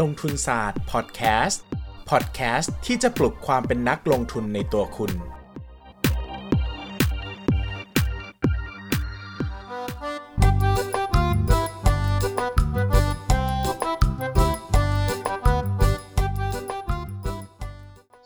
ลงทุนศาสตร์พอดแคสต์พอดแคสต์ที่จะปลุกความเป็นนักลงทุนในตัวคุณ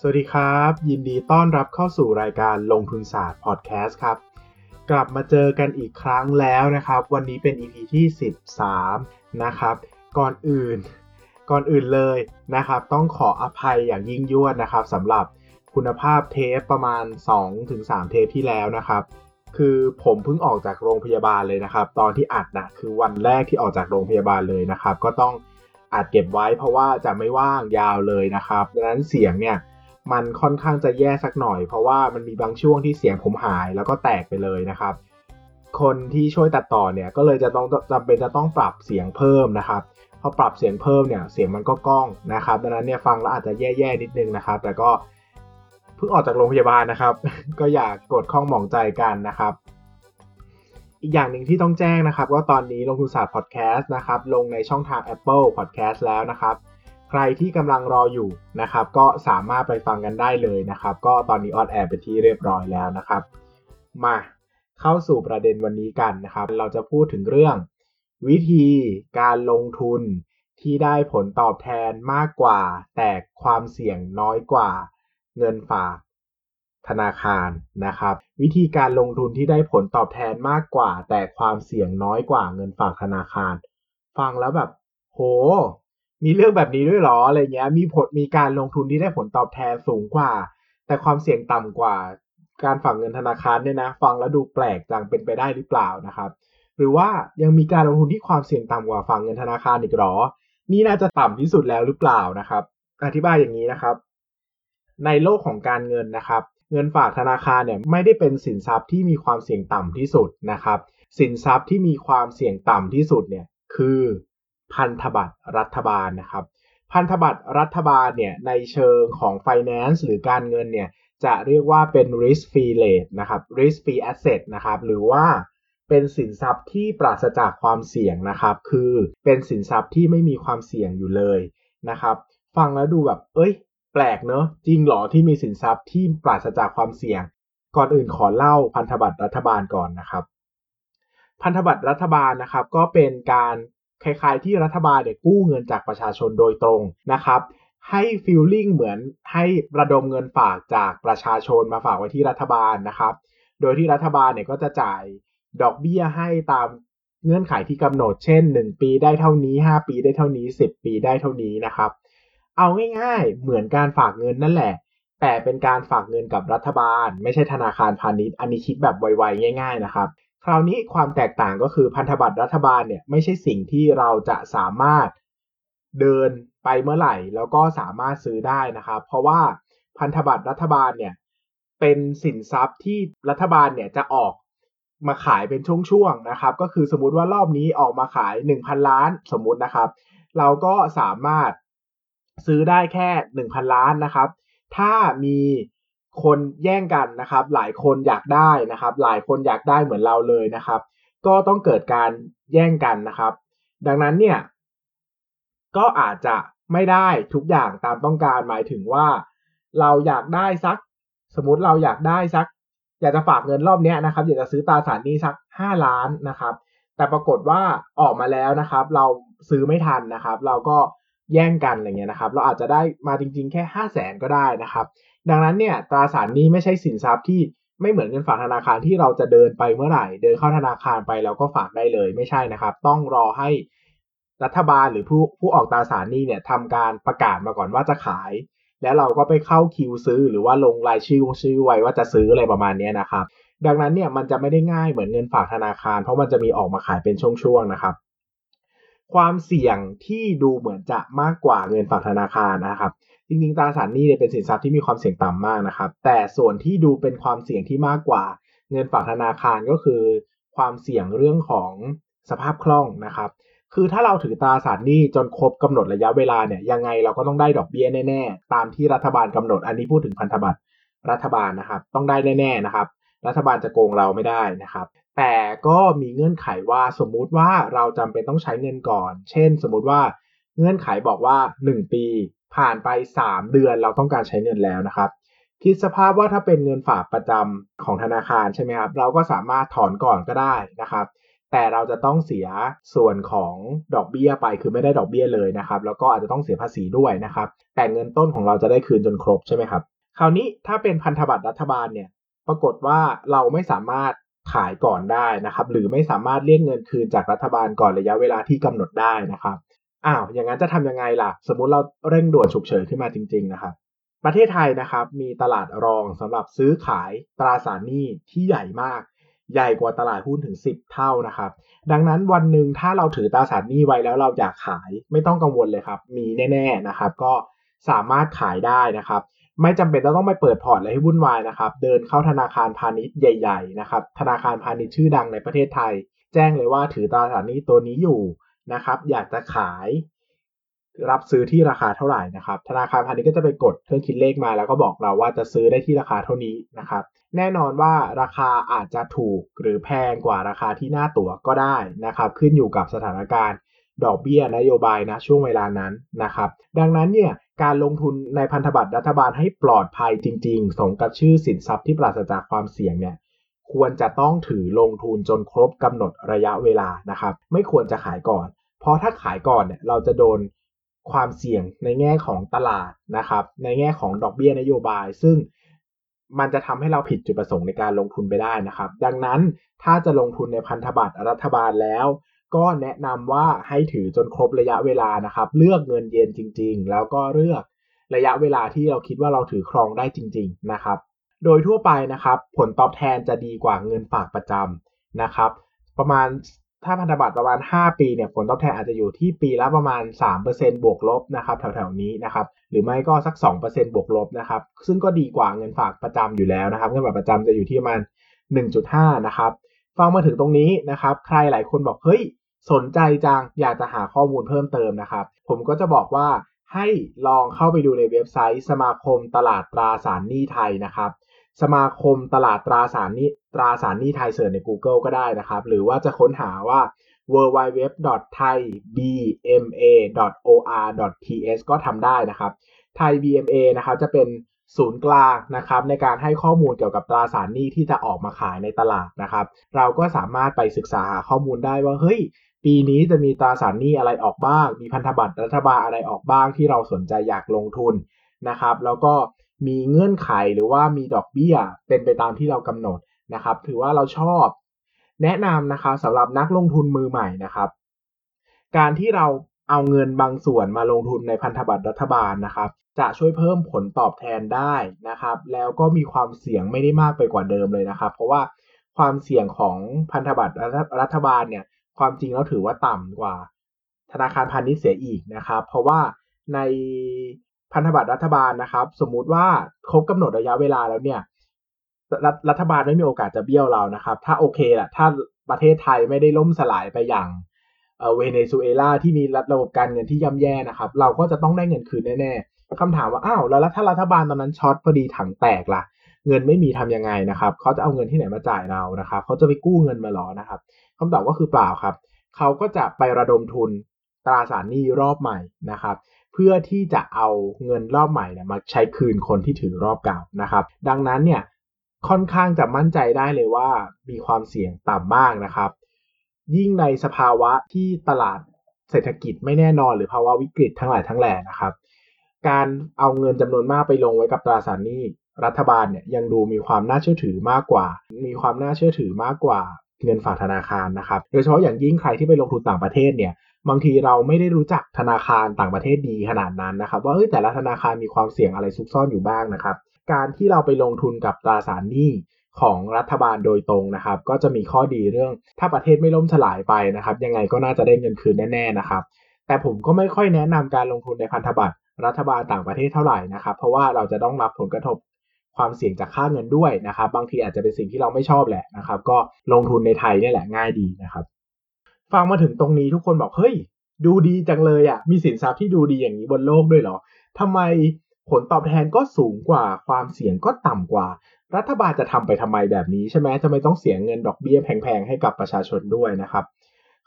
สวัสดีครับ ยินดีต้อนรับเข้าสู่รายการลงทุนศาสตร์พอดแคสต์ครับกลับมาเจอกันอีกครั้งแล้วนะครับ วันนี้เป็น EP ที่ 13 นะครับ ก่อนอื่น ก่อนอื่นเลยนะครับ ต้องขออภัยอย่างยิ่งยวดนะครับสำหรับคุณภาพเทปประมาณ 2-3 เทปที่แล้วนะครับ คือผมเพิ่งออกจากโรงพยาบาลเลยนะครับ ตอนที่อัดนะคือวันแรกที่ออกจากโรงพยาบาลเลยนะครับ ก็ต้องอัดเก็บไว้เพราะว่าจะไม่ว่างยาวเลยนะครับดังนั้นเสียงเนี่ยมันค่อนข้างจะแย่สักหน่อย เพราะว่ามันมีบางช่วงที่เสียงผมหายแล้วก็แตกไปเลยนะครับ คนที่ช่วยตัดต่อเนี่ยก็เลยจะต้องจำเป็นจะต้องปรับเสียงเพิ่มนะครับ อปรับเสียงเพิ่มเนี่ยเสียงมันก็ก้องนะครับดังนั้นเนี่ยฟังแล้วอาจจะแย่ๆนิดนึงนะครับ แต่ก็เพิ่งออกจากโรงพยาบาลนะครับ ก็อย่ากกดข้องหมองใจกันนะครับ อีกอย่างหนึ่งที่ต้องแจ้งนะครับก็ตอนนี้ลงทุนศาสตร์พอดแคสต์นะครับลงในช่องทาง Apple Podcast แล้วนะครับใครที่กำลังรออยู่นะครับ ก็สามารถไปฟังกันได้เลยนะครับ ก็ตอนนี้ออนแอร์เป็นที่เรียบร้อยแล้วนะครับ มาเข้าสู่ประเด็นวันนี้กันนะครับ เราจะพูดถึงเรื่อง วิธีการลงทุนที่ได้ผลตอบแทนมากกว่า แต่ความเสี่ยงน้อยกว่า เงินฝากธนาคารนะครับ วิธีการลงทุนที่ได้ผลตอบแทนมากกว่า แต่ความเสี่ยงน้อยกว่าเงินฝากธนาคาร ฟังแล้วแบบ โห มีเรื่องแบบนี้ด้วยหรออะไรเงี้ยมีผลมีการลงทุนที่ได้ผลตอบแทนสูงกว่า แต่ความเสี่ยงต่ำกว่า การฝากเงินธนาคารเนี่ยนะ ฟังแล้วดูแปลกจังเป็นไปได้หรือเปล่านะครับ หรือว่ายังมีการลงทุนที่ความเสี่ยงต่ำกว่าฝากเงินธนาคารอีกหรอ นี่น่าจะต่ำที่สุดแล้วหรือเปล่านะครับ อธิบายอย่างนี้นะครับ ในโลกของการเงินนะครับ เงินฝากธนาคารเนี่ยไม่ได้เป็นสินทรัพย์ที่มีความเสี่ยงต่ำที่สุดนะครับ สินทรัพย์ที่มีความเสี่ยงต่ำที่สุดเนี่ยคือพันธบัตรรัฐบาลนะครับ พันธบัตรรัฐบาลเนี่ยในเชิงของ finance หรือการเงินเนี่ยจะเรียกว่าเป็น risk free rate นะครับ risk free asset นะครับ หรือว่า เป็นสินทรัพย์ที่ปราศจากความเสี่ยงนะครับ คือเป็นสินทรัพย์ที่ไม่มีความเสี่ยงอยู่เลยนะครับ ฟังแล้วดูแบบ เอ้ย แปลกเนอะจริงหรอที่มีสินทรัพย์ที่ปราศจากความเสี่ยง ก่อนอื่นขอเล่าพันธบัตรรัฐบาลก่อนนะครับ พันธบัตรรัฐบาลนะครับ ก็เป็นการคล้ายๆ ที่รัฐบาลเนี่ยกู้เงินจากประชาชนโดยตรงนะครับให้ฟีลลิ่งเหมือนให้ระดมเงินฝากจากประชาชนมาฝากไว้ที่รัฐบาลนะครับ โดยที่รัฐบาลเนี่ยก็จะจ่าย ดอกเบี้ยให้ตามเงื่อนไขที่กำหนด เช่น 1 ปีได้เท่านี้ 5 ปีได้เท่านี้ 10 ปีได้เท่านี้นะครับ เอาง่ายๆ เหมือนการฝากเงินนั่นแหละ แต่เป็นการฝากเงินกับรัฐบาล ไม่ใช่ธนาคารพาณิชย์ อันนี้คิดแบบไวๆง่าย ๆ นะครับคราวนี้ความแตกต่างก็คือพันธบัตรรัฐบาลเนี่ยไม่ใช่สิ่งที่เราจะสามารถเดินไปเมื่อไหร่ แล้วก็สามารถซื้อได้นะครับ เพราะว่าพันธบัตรรัฐบาลเนี่ยเป็นสินทรัพย์ที่รัฐบาลเนี่ยจะออก มาขายเป็นช่วงๆนะครับ ก็คือสมมุติว่ารอบนี้ออกมาขาย 1,000 ล้านสมมุตินะครับ เราก็สามารถซื้อได้แค่ 1,000 ล้านนะครับ ถ้ามีคนแย่งกันนะครับ หลายคนอยากได้นะครับ หลายคนอยากได้เหมือนเราเลยนะครับ ก็ต้องเกิดการแย่งกันนะครับ ดังนั้นเนี่ยก็อาจจะไม่ได้ทุกอย่างตามต้องการหมายถึงว่า เราอยากได้สัก สมมติเราอยากได้สัก อยากจะฝากเงินรอบนี้นะครับ อยากจะซื้อตราสารนี้สัก 5 ล้านนะครับ แต่ปรากฏว่าออกมาแล้วนะครับ เราซื้อไม่ทันนะครับ เราก็แย่งกันอะไรเงี้ยนะครับ เราอาจจะได้มาจริง ๆ แค่ 5 0 0แสนก็ได้นะครับ ดังนั้นเนี่ยตราสารนี้ไม่ใช่สินทรัพย์ที่ไม่เหมือนเงินฝากธนาคารที่เราจะเดินไปเมื่อไหร่ เดินเข้าธนาคารไปแล้วก็ฝากได้เลยไม่ใช่นะครับ ต้องรอให้รัฐบาลหรือผู้ผู้ออกตราสารนี้เนี่ยทำการประกาศมาก่อนว่าจะขาย แล้วเราก็ไปเข้าคิวซื้อหรือว่าลงรายชื่อชื่อไว้ว่าจะซื้ออะไรประมาณนี้นะครับ ดังนั้นเนี่ยมันจะไม่ได้ง่ายเหมือนเงินฝากธนาคาร เพราะมันจะมีออกมาขายเป็นช่วงๆนะครับ ความเสี่ยงที่ดูเหมือนจะมากกว่าเงินฝากธนาคารนะครับจริงๆตราสารหนี้เนี่ยเป็นสินทรัพย์ที่มีความเสี่ยงต่ำมากนะครับ แต่ส่วนที่ดูเป็นความเสี่ยงที่มากกว่า เงินฝากธนาคารก็คือ ความเสี่ยงเรื่องของสภาพคล่องนะครับ คือถ้าเราถือตราสารหนี้จนครบกำหนดระยะเวลาเนี่ยยังไงเราก็ต้องได้ดอกเบี้ยแน่ๆ ตามที่รัฐบาลกำหนดอันนี้พูดถึงพันธบัตรรัฐบาลนะครับ ต้องได้แน่ๆนะครับ รัฐบาลจะโกงเราไม่ได้นะครับ แต่ก็มีเงื่อนไขว่าสมมุติว่าเราจำเป็นต้องใช้เงินก่อน เช่น สมมุติว่าเงื่อนไขบอกว่า 1 ปีผ่านไป 3 เดือนเราต้องการใช้เงินแล้วนะครับคิดสภาพว่าถ้าเป็นเงินฝากประจำของธนาคารใช่ไหมครับเราก็สามารถถอนก่อนก็ได้นะครับ แต่เราจะต้องเสียส่วนของดอกเบี้ยไปคือไม่ได้ดอกเบี้ยเลยนะครับ แล้วก็อาจจะต้องเสียภาษีด้วยนะครับ แต่เงินต้นของเราจะได้คืนจนครบใช่ไหมครับ คราวนี้ถ้าเป็นพันธบัตรรัฐบาลเนี่ยปรากฏว่าเราไม่สามารถขายก่อนได้นะครับ หรือไม่สามารถเรียกเงินคืนจากรัฐบาลก่อนระยะเวลาที่กำหนดได้นะครับอ้าวอย่างนั้นจะทำยังไงล่ะ สมมุติเราเร่งด่วนฉุกเฉินขึ้นมาจริง ๆ นะครับ ประเทศไทยนะครับมีตลาดรองสำหรับซื้อขายตราสารหนี้ที่ใหญ่มาก ใหญ่กว่าตลาดหุ้นถึง 10 เท่านะครับ ดังนั้นวันหนึ่งถ้าเราถือตราสารหนี้ไว้แล้วเราอยากขายไม่ต้องกังวลเลยครับ มีแน่ๆนะครับ ก็สามารถขายได้นะครับ ไม่จำเป็นต้องไปเปิดพอร์ตอะไรให้วุ่นวายนะครับ เดินเข้าธนาคารพาณิชย์ใหญ่ๆนะครับ ธนาคารพาณิชย์ชื่อดังในประเทศไทย แจ้งเลยว่าถือตราสารหนี้ตัวนี้อยู่นะครับ อยากจะขาย รับซื้อที่ราคาเท่าไหร่นะครับธนาคารพาณิชย์ก็จะไปกดเครื่องคิดเลขมาแล้วก็บอกเราว่าจะซื้อได้ที่ราคาเท่านี้นะครับแน่นอนว่าราคาอาจจะถูกหรือแพงกว่าราคาที่หน้าตั๋วก็ได้นะครับขึ้นอยู่กับสถานการณ์ดอกเบี้ยนโยบายนะช่วงเวลานั้นนะครับดังนั้นเนี่ยการลงทุนในพันธบัตรรัฐบาลให้ปลอดภัยจริง ๆสมกับชื่อสินทรัพย์ที่ปราศจากความเสี่ยงเนี่ยควรจะต้องถือลงทุนจนครบกำหนดระยะเวลานะครับไม่ควรจะขายก่อน เพราะถ้าขายก่อนเนี่ยเราจะโดน ความเสี่ยงในแง่ของตลาดนะครับ ในแง่ของดอกเบี้ยนโยบาย ซึ่งมันจะทำให้เราผิดจุดประสงค์ในการลงทุนไปได้นะครับ ดังนั้นถ้าจะลงทุนในพันธบัตรรัฐบาลแล้ว ก็แนะนำว่าให้ถือจนครบระยะเวลานะครับ เลือกเงินเย็นจริง ๆ แล้วก็เลือกระยะเวลาที่เราคิดว่าเราถือครองได้จริง ๆนะครับ โดยทั่วไปนะครับ ผลตอบแทนจะดีกว่าเงินฝากประจำนะครับ ประมาณ ถ้าพันธบัตรประมาณ 5 ปีเนี่ยผลตอบแทนอาจจะอยู่ที่ปีละประมาณ 3%บวกลบนะครับแถวๆนี้นะครับหรือไม่ก็สัก 2%บวกลบนะครับซึ่งก็ดีกว่าเงินฝากประจำอยู่แล้วนะครับเงินฝากประจำจะอยู่ที่ประมาณ 1.5 นะครับฟังมาถึงตรงนี้นะครับใครหลายคนบอกเฮ้ยสนใจจังอยากจะหาข้อมูลเพิ่มเติมนะครับ ผมก็จะบอกว่าให้ลองเข้าไปดูในเว็บไซต์สมาคมตลาดตราสารหนี้ไทยนะครับ สมาคมตลาดตราสารนี้ตราสารนี้ไทยเสิร์ชใน Google ก็ได้นะครับ หรือว่าจะค้นหาว่า www.thaibma.or.th ก็ทำได้นะครับ ไทย BMA นะครับจะเป็นศูนย์กลางนะครับในการให้ข้อมูลเกี่ยวกับตราสารหนี้ที่จะออกมาขายในตลาดนะครับ เราก็สามารถไปศึกษาหาข้อมูลได้ว่าเฮ้ย ปีนี้จะมีตราสารหนี้อะไรออกบ้าง มีพันธบัตรรัฐบาลอะไรออกบ้างที่เราสนใจอยากลงทุนนะครับ แล้วก็ มีเงื่อนไขหรือว่ามีดอกเบี้ยเป็นไปตามที่เรากำหนดนะครับ ถือว่าเราชอบ แนะนำนะครับสำหรับนักลงทุนมือใหม่นะครับ การที่เราเอาเงินบางส่วนมาลงทุนในพันธบัตรรัฐบาลนะครับ จะช่วยเพิ่มผลตอบแทนได้นะครับ แล้วก็มีความเสี่ยงไม่ได้มากไปกว่าเดิมเลยนะครับ เพราะว่าความเสี่ยงของพันธบัตรรัฐบาลเนี่ย ความจริงแล้วถือว่าต่ำกว่า ธนาคารพาณิชย์เสียอีกนะครับ เพราะว่าใน พันธบัตรรัฐบาลนะครับ สมมุติว่าครบกำหนดระยะเวลาแล้วเนี่ยรรัฐบาลไม่มีโอกาสจะเบี้ยวเรานะครับ ถ้าโอเคแหละถ้าประเทศไทยไม่ได้ล่มสลายไปอย่างเวเนซุเอลาที่มีระบบการเงินที่ย่ำแย่นะครับ เราก็จะต้องได้เงินคืนแน่ๆคำถามว่าอ้าวแล้วถ้ารัฐบาลตอนนั้นช็อตพอดีถังแตกล่ะ เงินไม่มีทํำยังไงนะครับเขาจะเอาเงินที่ไหนมาจ่ายเรานะครับเขาจะไปกู้เงินมาหรอนะครับคำตอบก็คือเปล่าครับ เขาก็จะไประดมทุนตราสารหนี้รอบใหม่นะครับ เพื่อที่จะเอาเงินรอบใหม่เนี่ยมาใช้คืนคนที่ถือรอบเก่านะครับ ดังนั้นเนี่ยค่อนข้างจะมั่นใจได้เลยว่ามีความเสี่ยงต่ำมากนะครับ ยิ่งในสภาวะที่ตลาดเศรษฐกิจไม่แน่นอนหรือภาวะวิกฤตทั้งหลายทั้งแหล่นะครับ การเอาเงินจำนวนมากไปลงไว้กับตราสารหนี้รัฐบาลเนี่ยยังดูมีความน่าเชื่อถือมากกว่า มีความน่าเชื่อถือมากกว่าเงินฝากธนาคารนะครับ โดยเฉพาะอย่างยิ่งใครที่ไปลงทุนต่างประเทศเนี่ย บางทีเราไม่ได้รู้จักธนาคารต่างประเทศดีขนาดนั้นนะครับ ว่าเอ้ยแต่ละธนาคารมีความเสี่ยงอะไรซุกซ่อนอยู่บ้างนะครับ การที่เราไปลงทุนกับตราสารหนี้ของรัฐบาลโดยตรงนะครับ ก็จะมีข้อดีเรื่อง ถ้าประเทศไม่ล่มสลายไปนะครับ ยังไงก็น่าจะได้เงินคืนแน่ๆนะครับ แต่ผมก็ไม่ค่อยแนะนำการลงทุนในพันธบัตรรัฐบาลต่างประเทศเท่าไหร่นะครับ เพราะว่าเราจะต้องรับผลกระทบความเสี่ยงจากค่าเงินด้วยนะครับ บางทีอาจจะเป็นสิ่งที่เราไม่ชอบแหละนะครับ ก็ลงทุนในไทยนี่แหละง่ายดีนะครับ ฟังมาถึงตรงนี้ทุกคนบอกเฮ้ย ดูดีจังเลยอะ่ะ มีสินทรัพย์ที่ดูดีอย่างนี้บนโลกด้วยเหรอทำไมผลตอบแทนก็สูงกว่าความเสี่ยงก็ต่ำกว่า รัฐบาลจะทำไปทำไมแบบนี้ใช่ไหมทำไมต้องเสียเงินดอกเบี้ยแพงๆให้กับประชาชนด้วยนะครับ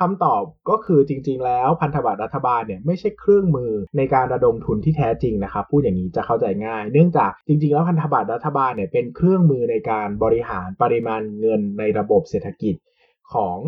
คำตอบก็คือจริง ๆ แล้วพันธบัตรรัฐบาลเนี่ยไม่ใช่เครื่องมือในการระดมทุนที่แท้จริงนะครับพูดอย่างนี้จะเข้าใจง่าย เนื่องจากจริง ๆ แล้วพันธบัตรรัฐบาลเนี่ยเป็นเครื่องมือในการบริหารปริมาณเงินในระบบเศรษฐกิจของ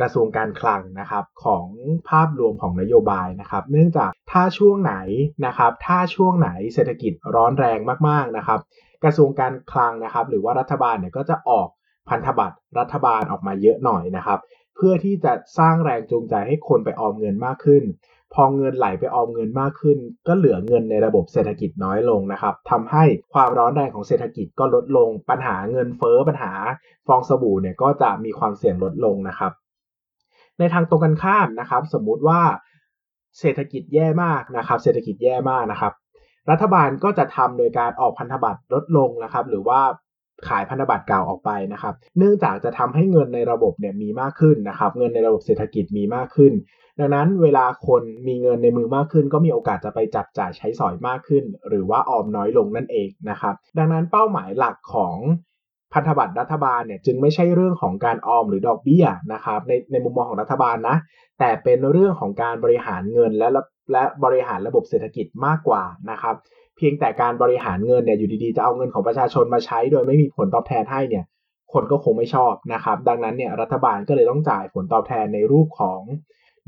กระทรวงการคลังนะครับของภาพรวมของนโยบายนะครับ เนื่องจากถ้าช่วงไหนนะครับ ถ้าช่วงไหนเศรษฐกิจร้อนแรงมากๆนะครับ กระทรวงการคลังนะครับ หรือว่ารัฐบาลเนี่ยก็จะออกพันธบัตรรัฐบาลออกมาเยอะหน่อยนะครับ เพื่อที่จะสร้างแรงจูงใจให้คนไปออมเงินมากขึ้น พอเงินไหลไปออมเงินมากขึ้น ก็เหลือเงินในระบบเศรษฐกิจน้อยลงนะครับทำให้ความร้อนแรงของเศรษฐกิจก็ลดลง ปัญหาเงินเฟ้อปัญหาฟองสบู่เนี่ยก็จะมีความเสี่ยงลดลงนะครับ ในทางตรงกันข้ามนะครับ สมมุติว่าเศรษฐกิจแย่มากนะครับ เศรษฐกิจแย่มากนะครับ รัฐบาลก็จะทำโดยการออกพันธบัตรลดลงนะครับ หรือว่าขายพันธบัตรเก่าออกไปนะครับ เนื่องจากจะทำให้เงินในระบบเนี่ยมีมากขึ้นนะครับ เงินในระบบเศรษฐกิจมีมากขึ้น ดังนั้นเวลาคนมีเงินในมือมากขึ้น ก็มีโอกาสจะไปจับจ่ายใช้สอยมากขึ้น หรือว่าออมน้อยลงนั่นเองนะครับ ดังนั้นเป้าหมายหลักของ พันธบัตรรัฐบาลเนี่ยจึงไม่ใช่เรื่องของการออมหรือดอกเบี้ยนะครับในในมุมมองของรัฐบาลนะ แต่เป็นเรื่องของการบริหารเงินและและบริหารระบบเศรษฐกิจมากกว่านะครับ เพียงแต่การบริหารเงินเนี่ยอยู่ดีๆ จะเอาเงินของประชาชนมาใช้ โดยไม่มีผลตอบแทนให้เนี่ยคนก็คงไม่ชอบนะครับ ดังนั้นเนี่ยรัฐบาลก็เลยต้องจ่ายผลตอบแทนในรูปของ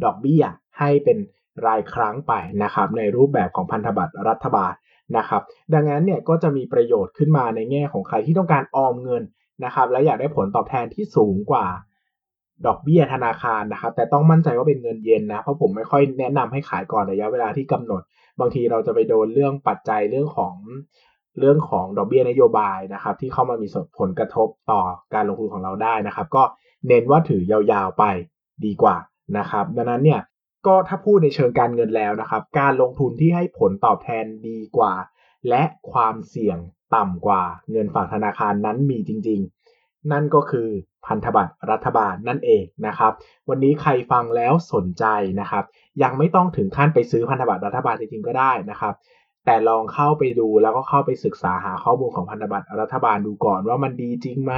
ดอกเบี้ยให้เป็นรายครั้งไปนะครับในรูปแบบของพันธบัตรรัฐบาล นะครับ ดังนั้นเนี่ยก็จะมีประโยชน์ขึ้นมาในแง่ของใครที่ต้องการออมเงินนะครับ และอยากได้ผลตอบแทนที่สูงกว่าดอกเบี้ยธนาคารนะครับ แต่ต้องมั่นใจว่าเป็นเงินเย็นนะเพราะผมไม่ค่อยแนะนำให้ขายก่อนระยะเวลาที่กำหนด บางทีเราจะไปโดนเรื่องปัจจัยเรื่องของเรื่องของดอกเบี้ยนโยบายนะครับ ที่เข้ามามีผลกระทบต่อการลงทุนของเราได้นะครับ ก็เน้นว่าถือยาวๆไปดีกว่านะครับ ดังนั้นเนี่ย ก็ถ้าพูดในเชิงการเงินแล้วนะครับ การลงทุนที่ให้ผลตอบแทนดีกว่า และความเสี่ยงต่ำกว่าเงินฝากธนาคารนั้นมีจริง ๆ นั่นก็คือพันธบัตรรัฐบาลนั่นเองนะครับ วันนี้ใครฟังแล้วสนใจนะครับ ยังไม่ต้องถึงขั้นไปซื้อพันธบัตรรัฐบาลจริงๆก็ได้นะครับ แต่ลองเข้าไปดูแล้วก็เข้าไปศึกษาหาข้อมูลของพันธบัตรรัฐบาลดูก่อนว่ามันดีจริงไหม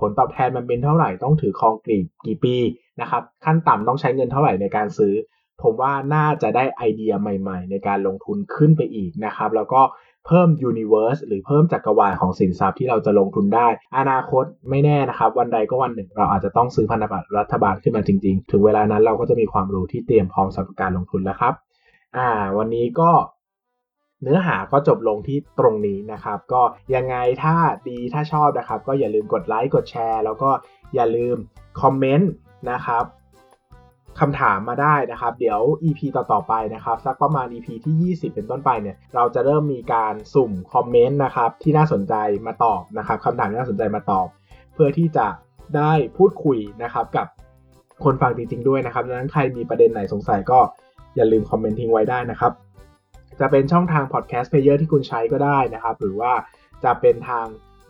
ผลตอบแทนมันเป็นเท่าไหร่ต้องถือครองกี่กี่ปีนะครับ ขั้นต่ำต้องใช้เงินเท่าไหร่ในการซื้อ ผมว่าน่าจะได้ไอเดียใหม่ๆ ในการลงทุนขึ้นไปอีกนะครับ แล้วก็เพิ่ม universe หรือเพิ่มจักรวาลของสินทรัพย์ที่เราจะลงทุนได้ อนาคตไม่แน่นะครับ วันใดก็วันหนึ่ง เราอาจจะต้องซื้อพันธบัตรรัฐบาลขึ้นมาจริงๆ ถึงเวลานั้นเราก็จะมีความรู้ที่เตรียมพร้อมสำหรับการลงทุนแล้วครับ อ่า วันนี้ก็เนื้อหาก็จบลงที่ตรงนี้นะครับ ก็ยังไงถ้าดีถ้าชอบนะครับ ก็อย่าลืมกดไลค์กดแชร์ แล้วก็อย่าลืมคอมเมนต์นะครับ คำถามมาได้นะครับ เดี๋ยว EP ต่อๆไปนะครับ สักประมาณ EP ที่ 20 เป็นต้นไปเนี่ย เราจะเริ่มมีการสุ่มคอมเมนต์นะครับ ที่น่าสนใจมาตอบนะครับคำถามที่น่าสนใจมาตอบ เพื่อที่จะได้พูดคุยนะครับกับคนฟังจริงๆด้วยนะครับดังนั้นใครมีประเด็นไหนสงสัยก็อย่าลืมคอมเมนต์ทิ้งไว้ได้นะครับ จะเป็นช่องทาง podcast player ที่คุณใช้ก็ได้นะครับ หรือว่าจะเป็นทาง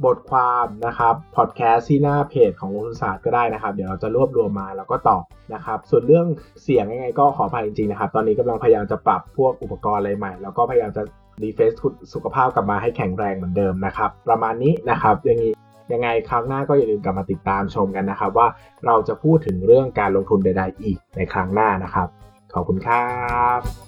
บทความนะครับพอดแคสต์ที่หน้าเพจของลงทุนศาสตร์ก็ได้นะครับ เดี๋ยวเราจะรวบรวมมาแล้วก็ตอบนะครับ ส่วนเรื่องเสียงยังไงก็ขออภัยจริงๆนะครับ ตอนนี้กำลังพยายามจะปรับพวกอุปกรณ์อะไรใหม่ แล้วก็พยายามจะรีเฟซสุขภาพกลับมาให้แข็งแรงเหมือนเดิมนะครับ ประมาณนี้นะครับยังไงยังไงครั้งหน้าก็อย่าลืมกลับมาติดตามชมกันนะครับ ว่าเราจะพูดถึงเรื่องการลงทุนใดๆอีกในครั้งหน้านะครับ ขอบคุณครับ